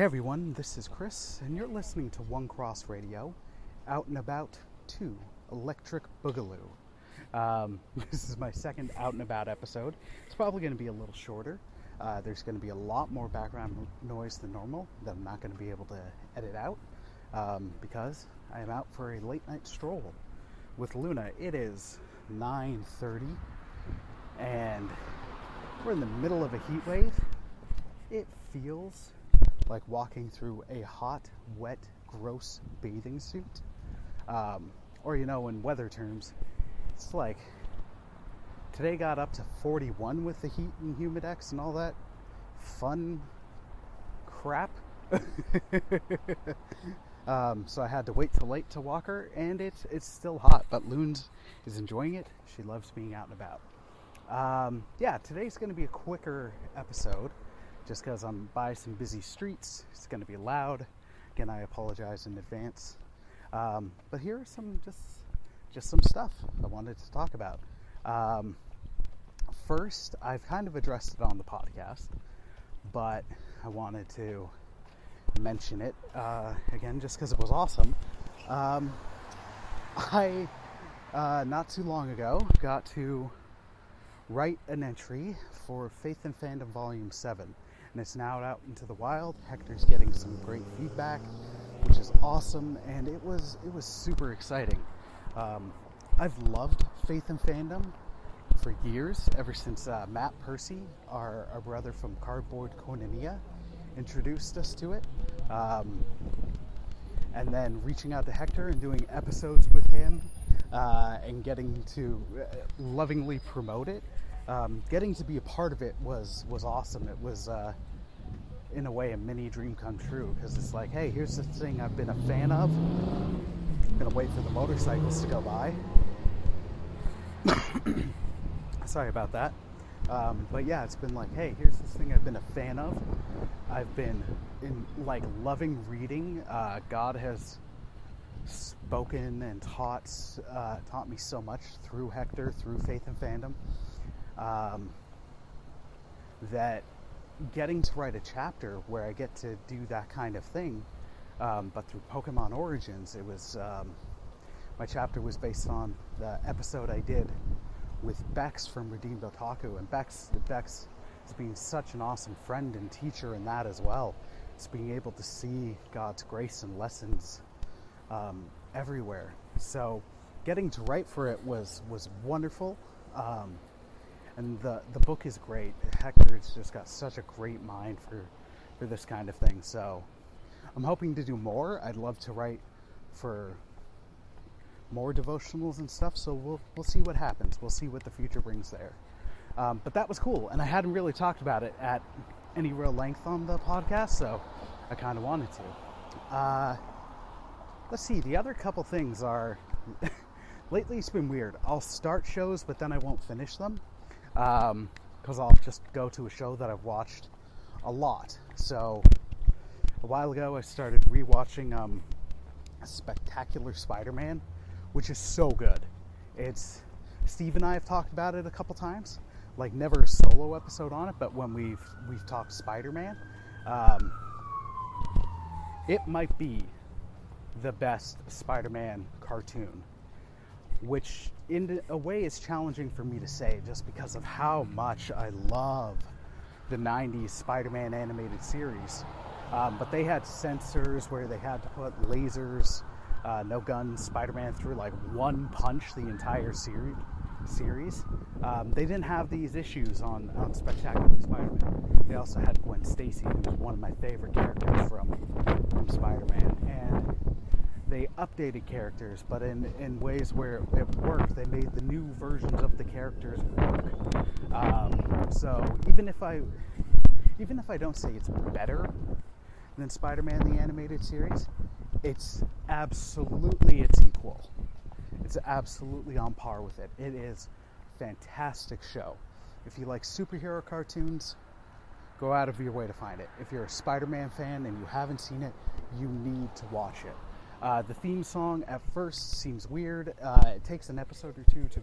Hey everyone, this is Chris, and you're listening to One Cross Radio, Out and About 2 Electric Boogaloo. Um, this is my second Out and About episode. It's probably going to be a little shorter. Uh, there's going to be a lot more background noise than normal that I'm not going to be able to edit out um, because I am out for a late night stroll with Luna. It is 9:30, and we're in the middle of a heat wave. It feels like walking through a hot, wet, gross bathing suit. Um, or, you know, in weather terms, it's like today got up to 41 with the heat and humidex and all that fun crap. um, so I had to wait till late to walk her, and it's it's still hot. But Loons is enjoying it. She loves being out and about. Um, yeah, today's going to be a quicker episode just because I'm by some busy streets. It's going to be loud. Again, I apologize in advance. Um, but here are some just just some stuff I wanted to talk about. Um, first, I've kind of addressed it on the podcast, but I wanted to mention it uh, again just because it was awesome. Um, I uh, not too long ago got to write an entry for Faith and Fandom Volume Seven and it's now out into the wild. Hector's getting some great feedback, which is awesome, and it was it was super exciting. Um, I've loved Faith and Fandom for years, ever since uh, Matt Percy, our, our brother from Cardboard Koinonia, introduced us to it. Um, and then reaching out to Hector and doing episodes with him uh, and getting to uh, lovingly promote it um, getting to be a part of it was was awesome. It was uh, in a way a mini dream come true because it's like, hey, here's the thing I've been a fan of. I'm gonna wait for the motorcycles to go by. Sorry about that. Um, but yeah, it's been like, hey, here's this thing I've been a fan of. I've been in like loving reading. Uh, God has spoken and taught uh, taught me so much through Hector, through Faith and Fandom um, that getting to write a chapter where I get to do that kind of thing, um, but through Pokemon Origins, it was um, my chapter was based on the episode I did with Bex from Redeemed Otaku, and Bex Bex has been such an awesome friend and teacher in that as well. It's being able to see God's grace and lessons um, everywhere. So, getting to write for it was was wonderful. Um, and the the book is great. Hector's just got such a great mind for for this kind of thing. So I'm hoping to do more. I'd love to write for more devotionals and stuff. So we'll we'll see what happens. We'll see what the future brings there. Um, but that was cool, and I hadn't really talked about it at any real length on the podcast, so I kind of wanted to. Uh, let's see. The other couple things are. lately it's been weird. I'll start shows, but then I won't finish them because um, I'll just go to a show that I've watched a lot. So a while ago, I started rewatching um, Spectacular Spider-Man, which is so good. It's Steve and I have talked about it a couple times. Like never a solo episode on it, but when we've we've talked Spider-Man, um, it might be the best Spider-Man cartoon which in a way is challenging for me to say just because of how much I love the 90s Spider Man animated series. Um, but they had censors where they had to put lasers, uh, no guns, Spider Man through like one punch the entire series. Series, um, they didn't have these issues on, on Spectacular Spider-Man. They also had Gwen Stacy, who was one of my favorite characters from from Spider-Man, and they updated characters, but in, in ways where it worked, they made the new versions of the characters work. Um, so even if I even if I don't say it's better than Spider-Man the animated series, it's absolutely its equal. It's absolutely on par with it. It is fantastic show. If you like superhero cartoons, go out of your way to find it. If you're a Spider-Man fan and you haven't seen it, you need to watch it. Uh, the theme song at first seems weird. Uh, it takes an episode or two to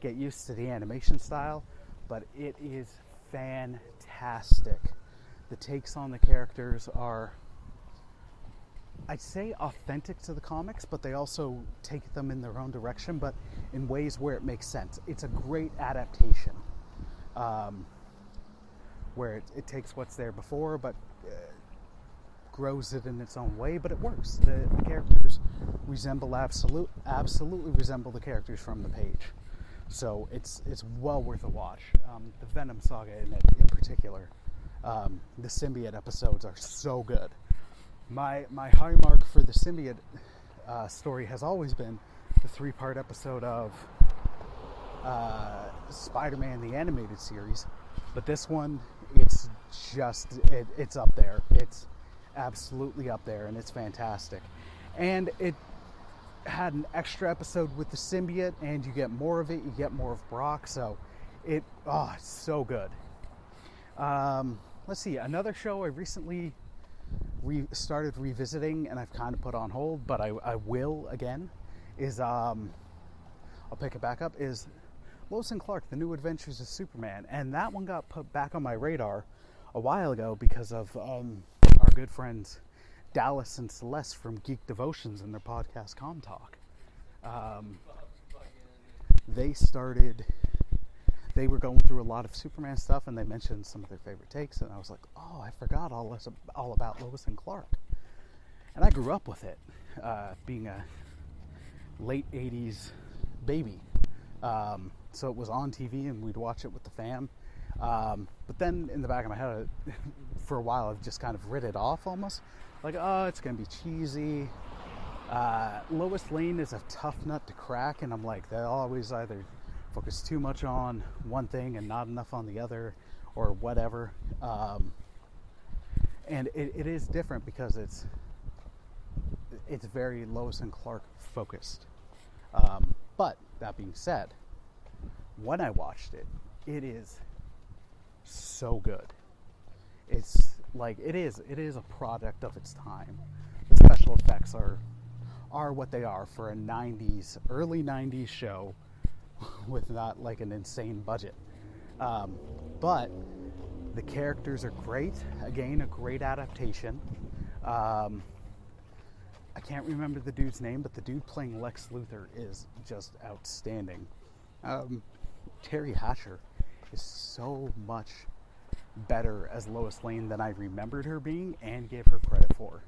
get used to the animation style, but it is fantastic. the takes on the characters are I'd say authentic to the comics, but they also take them in their own direction, but in ways where it makes sense. It's a great adaptation, um, where it, it, takes what's there before, but uh, grows it in its own way. But it works. The, the characters resemble absolute, absolutely resemble the characters from the page, so it's it's well worth a watch. Um, the Venom saga in it, in particular, um, the symbiote episodes are so good my my high mark for the symbiote uh, story has always been the three part episode of uh, Spider-Man the animated series, but this one it's just it, it's up there. It's absolutely up there, and it's fantastic. And it had an extra episode with the symbiote, and you get more of it. You get more of Brock, so it oh, it's so good. Um, let's see another show I recently re- started revisiting and I've kind of put on hold, but I, I will again, is um, I'll pick it back up, is Lois and Clark, The New Adventures of Superman. And that one got put back on my radar a while ago because of um, our good friends Dallas and Celeste from Geek Devotions and their podcast Com Talk. Um, they started they were going through a lot of Superman stuff, and they mentioned some of their favorite takes, and I was like, oh, I forgot all this, all about Lois and Clark. And I grew up with it, uh, being a late '80s baby. Um, so it was on TV, and we'd watch it with the fam. Um, but then in the back of my head, for a while, I've just kind of writ it off almost, like, oh, it's gonna be cheesy. Uh, Lois Lane is a tough nut to crack, and I'm like, they'll always either focus too much on one thing and not enough on the other or whatever. Um, and it, it is different because it's it's very Lois and Clark focused. Um, but that being said, when I watched it, it is so good. It's like it is it is a product of its time. The special effects are are what they are for a 90s early 90s show with not like an insane budget. Um, but the characters are great. Again, a great adaptation. Um, I can't remember the dude's name, but the dude playing Lex Luthor is just outstanding. Um, Teri Hatcher is so much better as Lois Lane than I remembered her being and gave her credit for.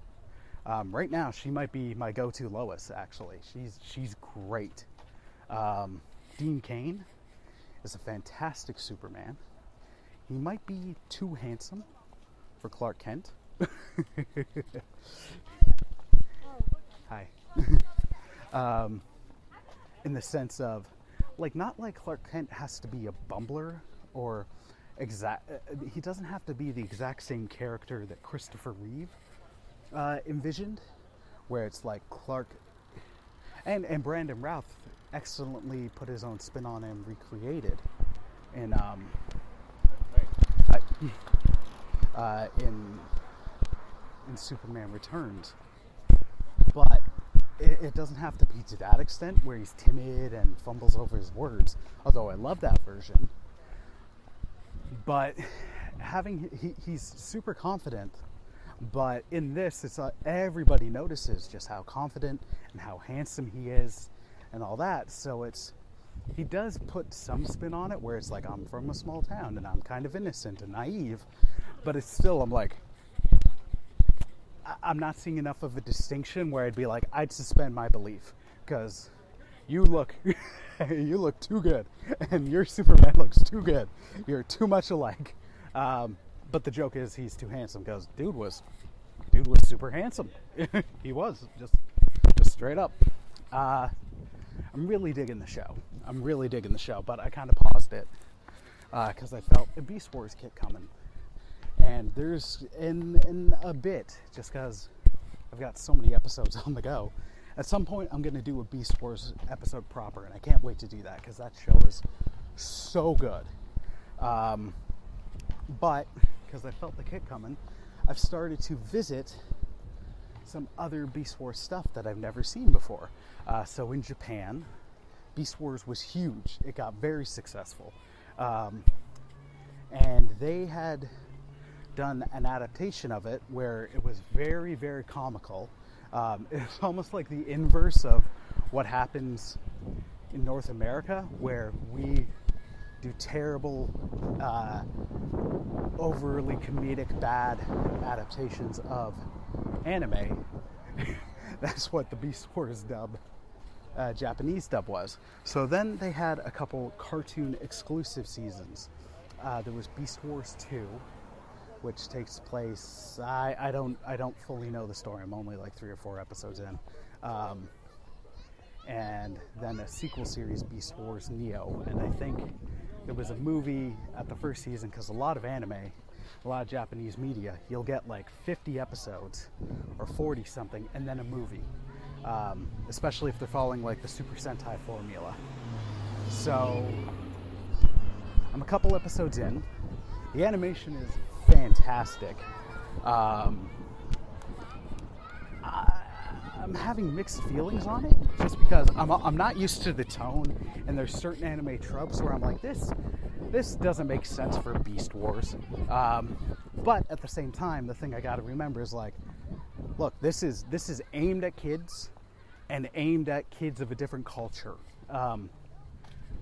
Um, right now, she might be my go-to Lois. Actually, she's she's great. Um, Dean Cain is a fantastic Superman. He might be too handsome for Clark Kent. Hi. um, in the sense of, like, not like Clark Kent has to be a bumbler or exact. Uh, he doesn't have to be the exact same character that Christopher Reeve uh, envisioned, where it's like Clark and and Brandon Routh excellently put his own spin on and recreated in um, uh, in in Superman Returns. But it, it, doesn't have to be to that extent where he's timid and fumbles over his words. Although I love that version. But having he, he's super confident. But in this, it's uh, everybody notices just how confident and how handsome he is and all that. So it's he does put some spin on it where it's like I'm from a small town and I'm kind of innocent and naive, but it's still I'm like I'm not seeing enough of a distinction where I'd be like I'd suspend my belief because you look you look too good and your Superman looks too good. You're too much alike. Um, but the joke is he's too handsome because dude was dude was super handsome. he was just just straight up. Uh, I'm really digging the show. I'm really digging the show, but I kind of paused it because uh, I felt a Beast Wars kit coming, and there's in in a bit just because I've got so many episodes on the go. At some point, I'm going to do a Beast Wars episode proper, and I can't wait to do that because that show is so good. Um, but because I felt the kick coming, I've started to visit some other Beast Wars stuff that I've never seen before. Uh, so in Japan, Beast Wars was huge. It got very successful. Um, and they had done an adaptation of it where it was very, very comical. Um, it's almost like the inverse of what happens in North America, where we do terrible, uh, overly comedic, bad adaptations of anime. That's what the Beast Wars dub, uh, Japanese dub was. So then they had a couple cartoon exclusive seasons. Uh, there was Beast Wars 2, which takes place. I, I don't I don't fully know the story. I'm only like three or four episodes in. Um, and then a sequel series, Beast Wars Neo, and I think there was a movie at the first season because a lot of anime, a lot of Japanese media, you'll get like 50 episodes or 40 something, and then a movie. Um, especially if they're following like the Super Sentai formula. So I'm a couple episodes in. The animation is fantastic. Um, I, I'm having mixed feelings on it just because I'm, I'm not used to the tone, and there's certain anime tropes where I'm like, this this doesn't make sense for Beast Wars. Um, but at the same time, the thing I got to remember is like, look, this is this is aimed at kids, and aimed at kids of a different culture. Um,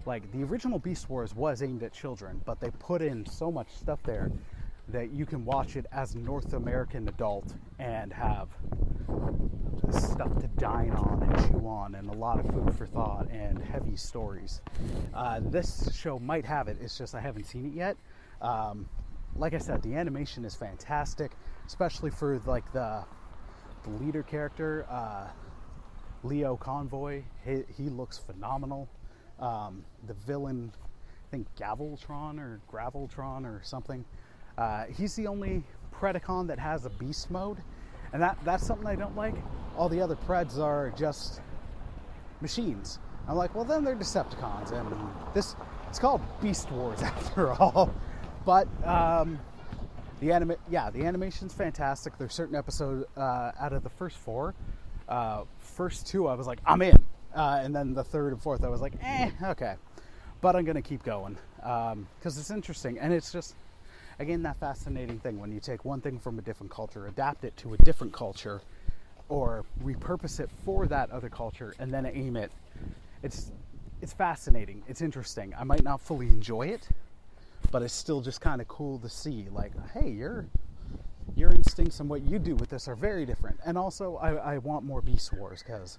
like the original Beast Wars was aimed at children, but they put in so much stuff there that you can watch it as a North American adult and have stuff to dine on and chew on, and a lot of food for thought and heavy stories. Uh, this show might have it. It's just I haven't seen it yet. Um, like I said, the animation is fantastic, especially for like the the leader character, uh, Leo Convoy. He, he looks phenomenal. Um, the villain, I think Gaveltron or Graveltron or something. Uh, he's the only Predacon that has a beast mode, and that, that's something I don't like. All the other Preds are just machines. I'm like, well, then they're Decepticons, and this it's called Beast Wars after all. But um, the anima- yeah, the animation's fantastic. There's certain episodes uh, out of the first four, uh, first two, I was like, I'm in, uh, and then the third and fourth, I was like, eh, okay. But I'm gonna keep going because um, it's interesting, and it's just again that fascinating thing when you take one thing from a different culture, adapt it to a different culture, or repurpose it for that other culture, and then aim it. It's it's fascinating. It's interesting. I might not fully enjoy it, but it's still just kind of cool to see. Like, hey, your your instincts and what you do with this are very different. And also, I, I want more Beast Wars because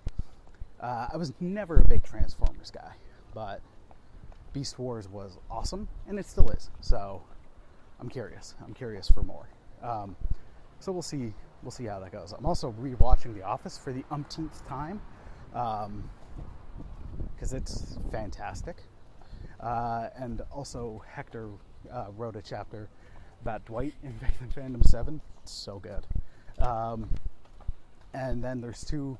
uh, I was never a big Transformers guy, but Beast Wars was awesome, and it still is. So I'm curious. I'm curious for more. Um, so we'll see. We'll see how that goes. I'm also rewatching The Office for the umpteenth time because um, it's fantastic. Uh, and also, Hector uh, wrote a chapter about Dwight in Faith and Fandom 7. It's so good. Um, and then there's two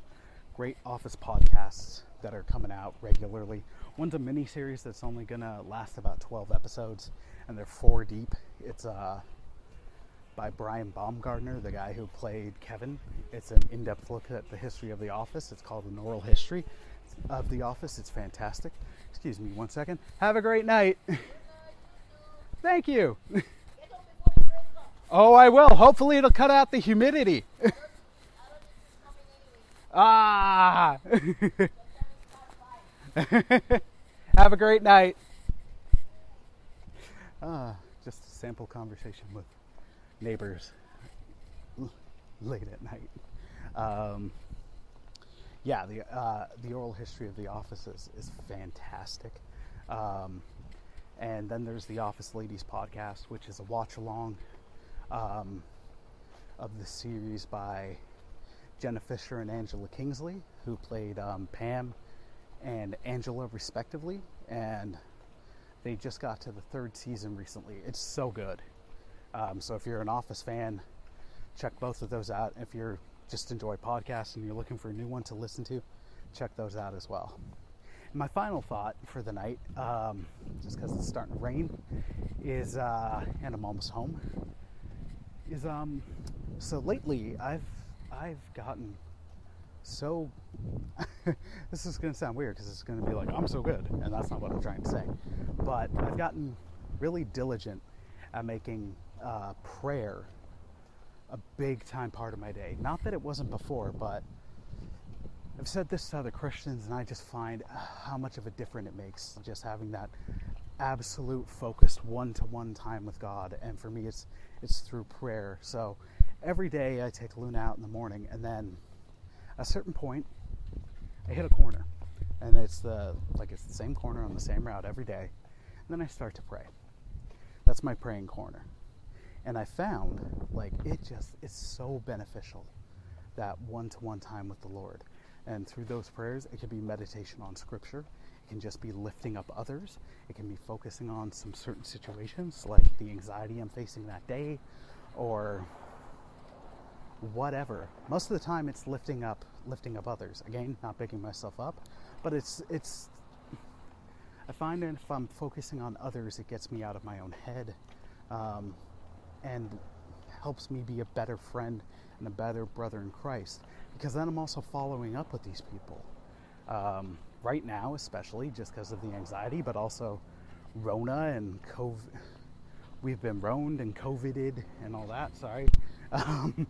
great Office podcasts that are coming out regularly. One's a mini series that's only to last about 12 episodes, and they're four deep. It's uh, by Brian Baumgartner, the guy who played Kevin. It's an in depth look at the history of The Office. It's called An Oral History of The Office. It's fantastic. Excuse me one second. Have a great night. Thank you. oh, I will. Hopefully, it'll cut out the humidity. ah. Have a great night. Ah, just a sample conversation with neighbors late at night. Um, yeah, the uh, the oral history of The Office is, fantastic. Um, and then there's the Office Ladies podcast, which is a watch along um, of the series by Jenna Fischer and Angela Kinsey, who played um, Pam and Angela respectively. And they just got to the third season recently. It's so good. Um, so if you're an Office fan, check both of those out. If you're just enjoy podcasts and you're looking for a new one to listen to, check those out as well. My final thought for the night, um, just because it's starting to rain, is uh, and I'm almost home. Is um, so lately I've I've gotten so. this is going to sound weird because it's going to be like I'm so good, and that's not what I'm trying to say. But I've gotten really diligent at making uh, prayer a big time part of my day. Not that it wasn't before, but I've said this to other Christians, and I just find how much of a difference it makes just having that absolute focused one-to-one time with God. And for me, it's it's through prayer. So every day I take Luna out in the morning, and then a certain point, I hit a corner, and it's the like it's the same corner on the same route every day. And then I start to pray. That's my praying corner. And I found like it just it's so beneficial that one-to-one time with the Lord. And through those prayers, it can be meditation on scripture. It can just be lifting up others. It can be focusing on some certain situations like the anxiety I'm facing that day or whatever. Most of the time it's lifting up lifting up others. Again, not picking myself up, but it's it's I find that if I'm focusing on others, it gets me out of my own head um, and helps me be a better friend and a better brother in Christ because then I'm also following up with these people. Um, right now, especially just because of the anxiety, but also Rona and COVID. We've been roned and COVIDed and all that. Sorry, um,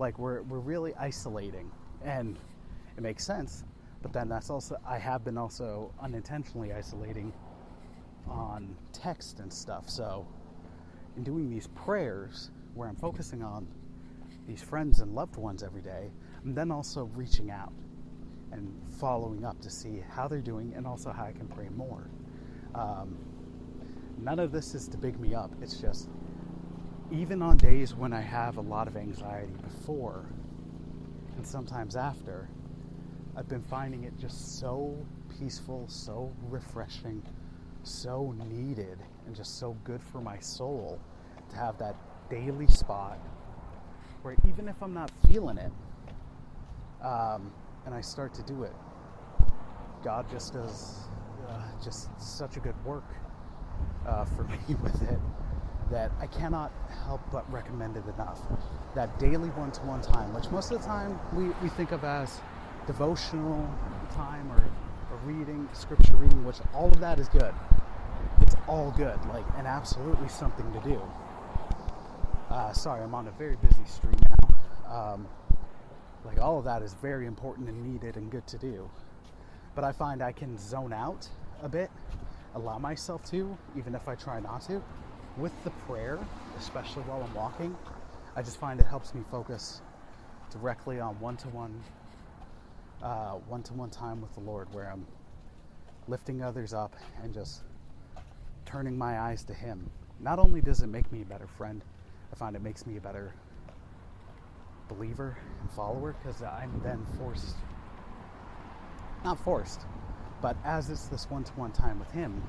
like we're we're really isolating, and it makes sense. But then that's also I have been also unintentionally isolating on text and stuff. So in doing these prayers, where I'm focusing on these friends and loved ones every day, I'm then also reaching out and following up to see how they're doing and also how I can pray more. Um, none of this is to big me up. It's just, even on days when I have a lot of anxiety before and sometimes after, I've been finding it just so peaceful, so refreshing, so needed, and just so good for my soul to have that daily spot where even if I'm not feeling it, um, and I start to do it, God just does uh, just such a good work uh, for me with it that I cannot help but recommend it enough. That daily one to one time, which most of the time we, we think of as devotional time or, or reading, scripture reading, which all of that is good. It's all good, like, and absolutely something to do. Uh, sorry, I'm on a very busy street now. Um, like all of that is very important and needed and good to do. But I find I can zone out a bit, allow myself to, even if I try not to. With the prayer, especially while I'm walking, I just find it helps me focus directly on one to uh, one, one to one time with the Lord, where I'm lifting others up and just turning my eyes to Him. Not only does it make me a better friend, I find it makes me a better believer and follower because I'm then forced, not forced, but as it's this one to one time with Him,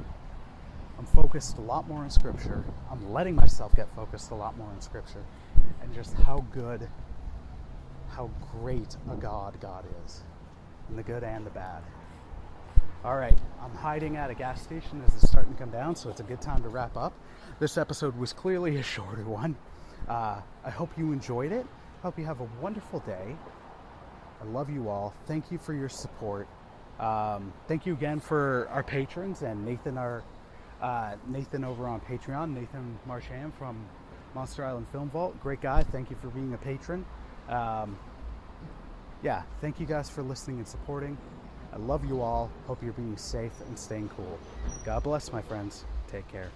I'm focused a lot more on Scripture. I'm letting myself get focused a lot more on Scripture and just how good, how great a God God is, in the good and the bad. All right, I'm hiding at a gas station as it's starting to come down, so it's a good time to wrap up. This episode was clearly a shorter one. Uh, I hope you enjoyed it. Hope you have a wonderful day. I love you all. Thank you for your support. Um, thank you again for our patrons and Nathan, our uh, Nathan over on Patreon, Nathan Marchand from Monster Island Film Vault. Great guy. Thank you for being a patron. Um, yeah, thank you guys for listening and supporting. I love you all. Hope you're being safe and staying cool. God bless, my friends. Take care.